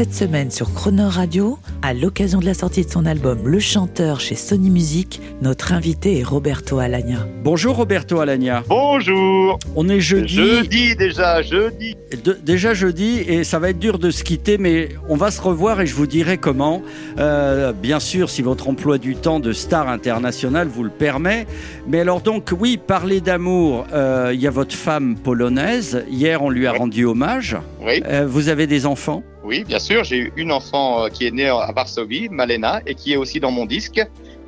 Cette semaine sur Croner Radio, à l'occasion de la sortie de son album Le Chanteur chez Sony Music, notre invité est Roberto Alagna. Bonjour Roberto Alagna. Bonjour. On est jeudi. Jeudi déjà, jeudi. De- déjà jeudi et ça va être dur de se quitter, mais on va se revoir et je vous dirai comment. Euh, bien sûr, si votre emploi du temps de star international vous le permet. Mais alors donc, oui, parler d'amour, euh, il y a votre femme polonaise. Hier, on lui a Oui. rendu hommage. Oui, Euh, vous avez des enfants? Oui, bien sûr. J'ai eu une enfant euh, qui est née à Varsovie, Malena, et qui est aussi dans mon disque,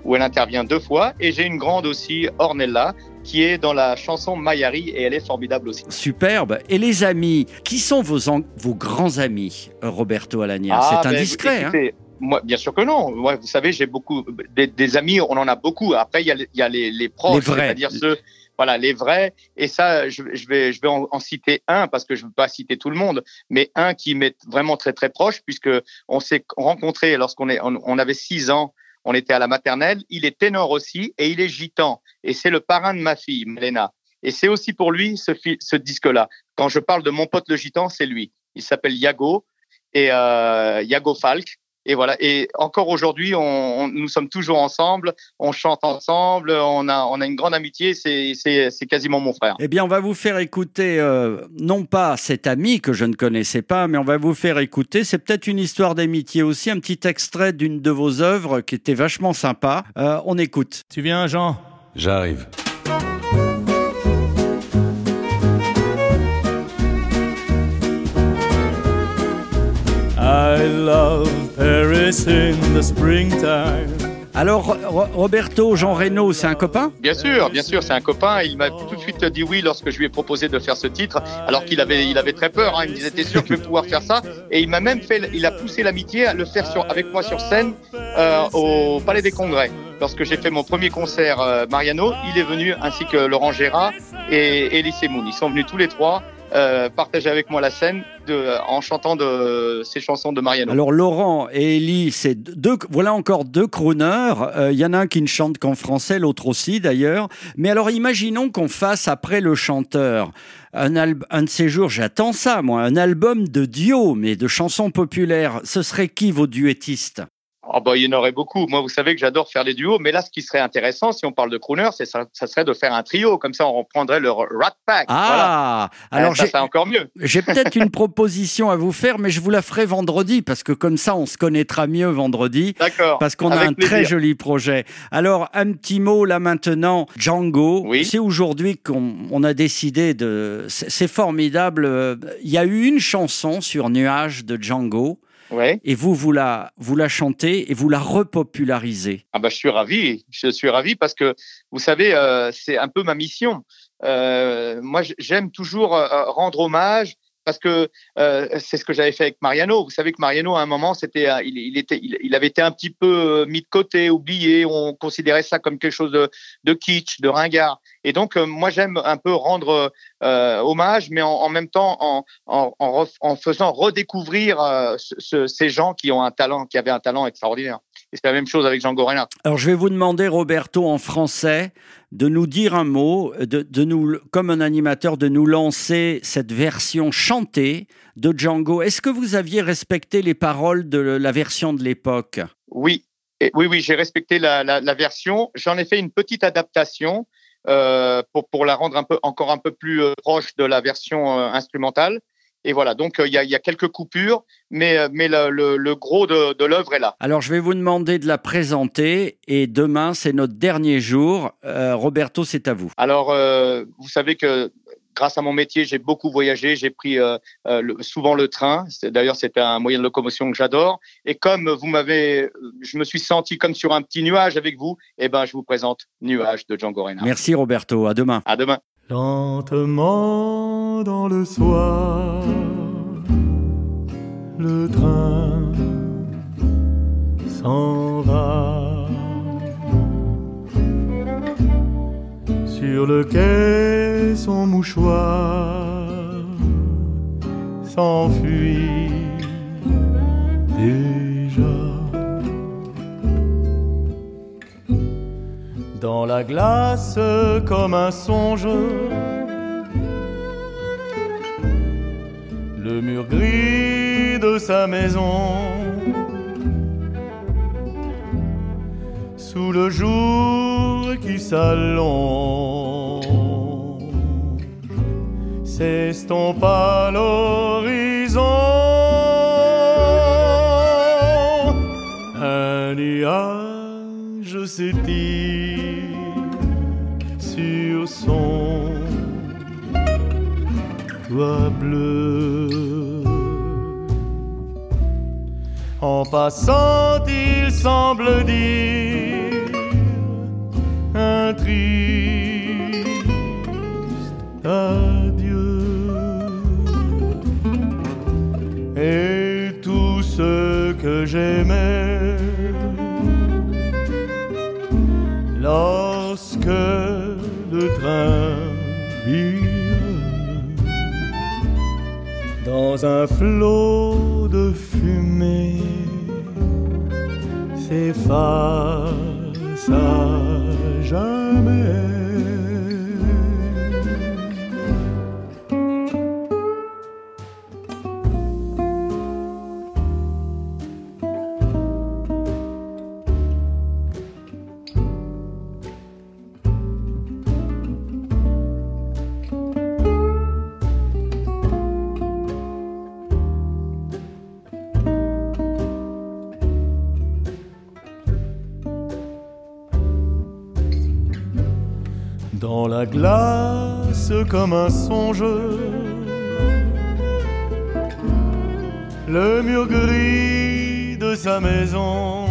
où elle intervient deux fois. Et j'ai une grande aussi, Ornella, qui est dans la chanson Mayari, et elle est formidable aussi. Superbe. Et les amis, qui sont vos, vos grands amis, Roberto Alagna Ah, C'est ben, indiscret. hein? écoutez, Moi, bien sûr que non. Moi, vous savez, j'ai beaucoup des, des amis, on en a beaucoup. Après, il y a, les- il y a les, les proches, c'est-à-dire ceux, voilà, les vrais. Et ça, je, je vais, je vais en, citer un parce que je ne veux pas citer tout le monde, mais un qui m'est vraiment très très proche puisque on s'est rencontrés lorsqu'on est, on, avait six ans. On était à la maternelle. Il est ténor aussi et il est gitan. Et c'est le parrain de ma fille, Melena. Et c'est aussi pour lui ce, ce disque-là. Quand je parle de mon pote le gitan, c'est lui. Il s'appelle Yago et euh, Yago Falk. Et voilà. Et encore aujourd'hui, on, on- nous sommes toujours ensemble. On chante ensemble. On a, on a une grande amitié. C'est quasiment mon frère. Eh bien, on va vous faire écouter, euh, non pas cet ami que je ne connaissais pas, mais on va vous faire écouter, c'est peut-être une histoire d'amitié aussi, un petit extrait d'une de vos œuvres qui était vachement sympa. Euh, on écoute. Tu viens, Jean? J'arrive. I love In the springtime. Alors, Ro- Roberto, Jean Reno, c'est un copain? Bien sûr, bien sûr, c'est un copain. Il m'a tout de suite dit oui lorsque je lui ai proposé de faire ce titre, alors qu'il avait, il avait très peur. Hein. Il me disait t'es sûr que je vais pouvoir faire ça? Et il m'a même fait, il a poussé l'amitié à le faire sur, avec moi sur scène euh, au Palais des Congrès. Lorsque j'ai fait mon premier concert euh, Mariano, il est venu ainsi que Laurent Gérard et Elie Semoun. Ils sont venus tous les trois euh, partager avec moi la scène de, en chantant de ces chansons de Mariano. Alors, Laurent et Ellie, c'est deux, voilà encore deux crooners. Euh, Il y en a un qui ne chante qu'en français, l'autre aussi d'ailleurs. Mais alors, imaginons qu'on fasse après le chanteur un, un de ces jours, j'attends ça, moi, un album de duo, mais de chansons populaires. Ce serait qui vos duettistes? Oh bah, il y en aurait beaucoup. Moi, vous savez que j'adore faire les duos, mais là, ce qui serait intéressant, si on parle de crooner, c'est ça, ça serait de faire un trio. Comme ça, on reprendrait le Rat Pack. Voilà. Ah Alors, Euh, ça, j'ai- c'est encore mieux. j'ai peut-être une proposition à vous faire, mais je vous la ferai vendredi, parce que comme ça, on se connaîtra mieux vendredi. D'accord. Parce qu'on a un très joli projet. Alors, un petit mot là maintenant, Django. Oui. C'est aujourd'hui qu'on on a décidé de. C'est c'est formidable. euh, Il y a eu une chanson sur Nuage de Django, Ouais. et vous, vous la, vous la chantez et vous la repopularisez. Ah bah, je suis ravi. Je suis ravi parce que, vous savez, euh, c'est un peu ma mission. Euh, moi, j'aime toujours euh, rendre hommage parce que euh, c'est ce que j'avais fait avec Mariano. Vous savez que Mariano, à un moment, c'était, euh, il, était, il, avait été un petit peu euh, mis de côté, oublié. On considérait ça comme quelque chose de, kitsch, de ringard. Et donc, euh, moi, j'aime un peu rendre euh, hommage, mais en, en même temps, en, en, en, faisant redécouvrir ce- ces gens qui ont un talent, qui avaient un talent extraordinaire. Et c'est la même chose avec Django Reinhardt. Alors, je vais vous demander, Roberto, en français, de nous dire un mot, de, de nous, comme un animateur, de nous lancer cette version chantée de Django. Est-ce que vous aviez respecté les paroles de la version de l'époque? Oui, Et oui, oui, j'ai respecté la, la, la version. J'en ai fait une petite adaptation euh, pour, pour la rendre un peu, encore un peu plus euh, proche de la version euh, instrumentale. Et voilà, donc euh, il y, a, il y a quelques coupures, mais, euh, mais le, le, le gros de, de l'œuvre est là. Alors, je vais vous demander de la présenter et demain, c'est notre dernier jour. Euh, Roberto, c'est à vous. Alors, euh, vous savez que grâce à mon métier, j'ai beaucoup voyagé. J'ai pris euh, euh, le, souvent le train. D'ailleurs, c'est un moyen de locomotion que j'adore. Et comme vous m'avez, je me suis senti comme sur un petit nuage avec vous, eh ben, je vous présente Nuage de Django Reinhardt. Merci, Roberto. À demain. À demain. Lentement dans le soir, le train s'en va. Sur le quai, son mouchoir s'enfuit déjà. Dans la glace comme un songe le mur gris de sa maison. Sous le jour qui s'allonge, s'estompe à l'horizon un nuage s'étire sur son En passant, il semble dire un triste adieu. Et tout ce que j'aimais lorsque le train dans un flot de fumée s'efface à jamais. La glace comme un songe. Le mur gris de sa maison,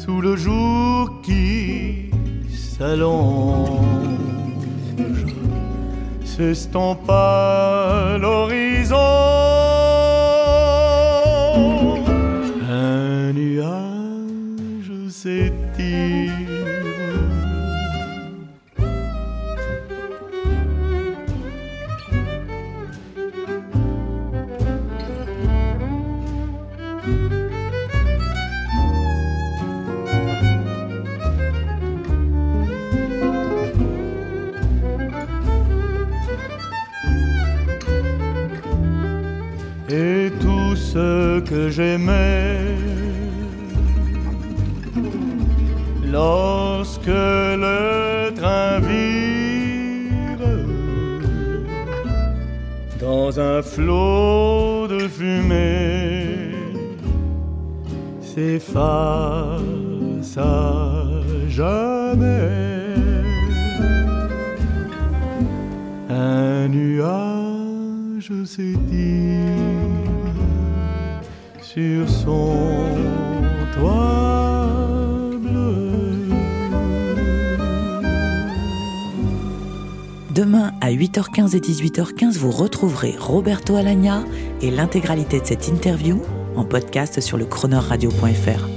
sous le jour qui s'allonge, s'estompe à l'horizon. Que j'aimais. Lorsque le train vire dans un flot de fumée s'efface à jamais. Un nuage s'étire sur son. Demain à 8h15 et 18h15, vous retrouverez Roberto Alagna et l'intégralité de cette interview en podcast sur le chroneurradio.fr.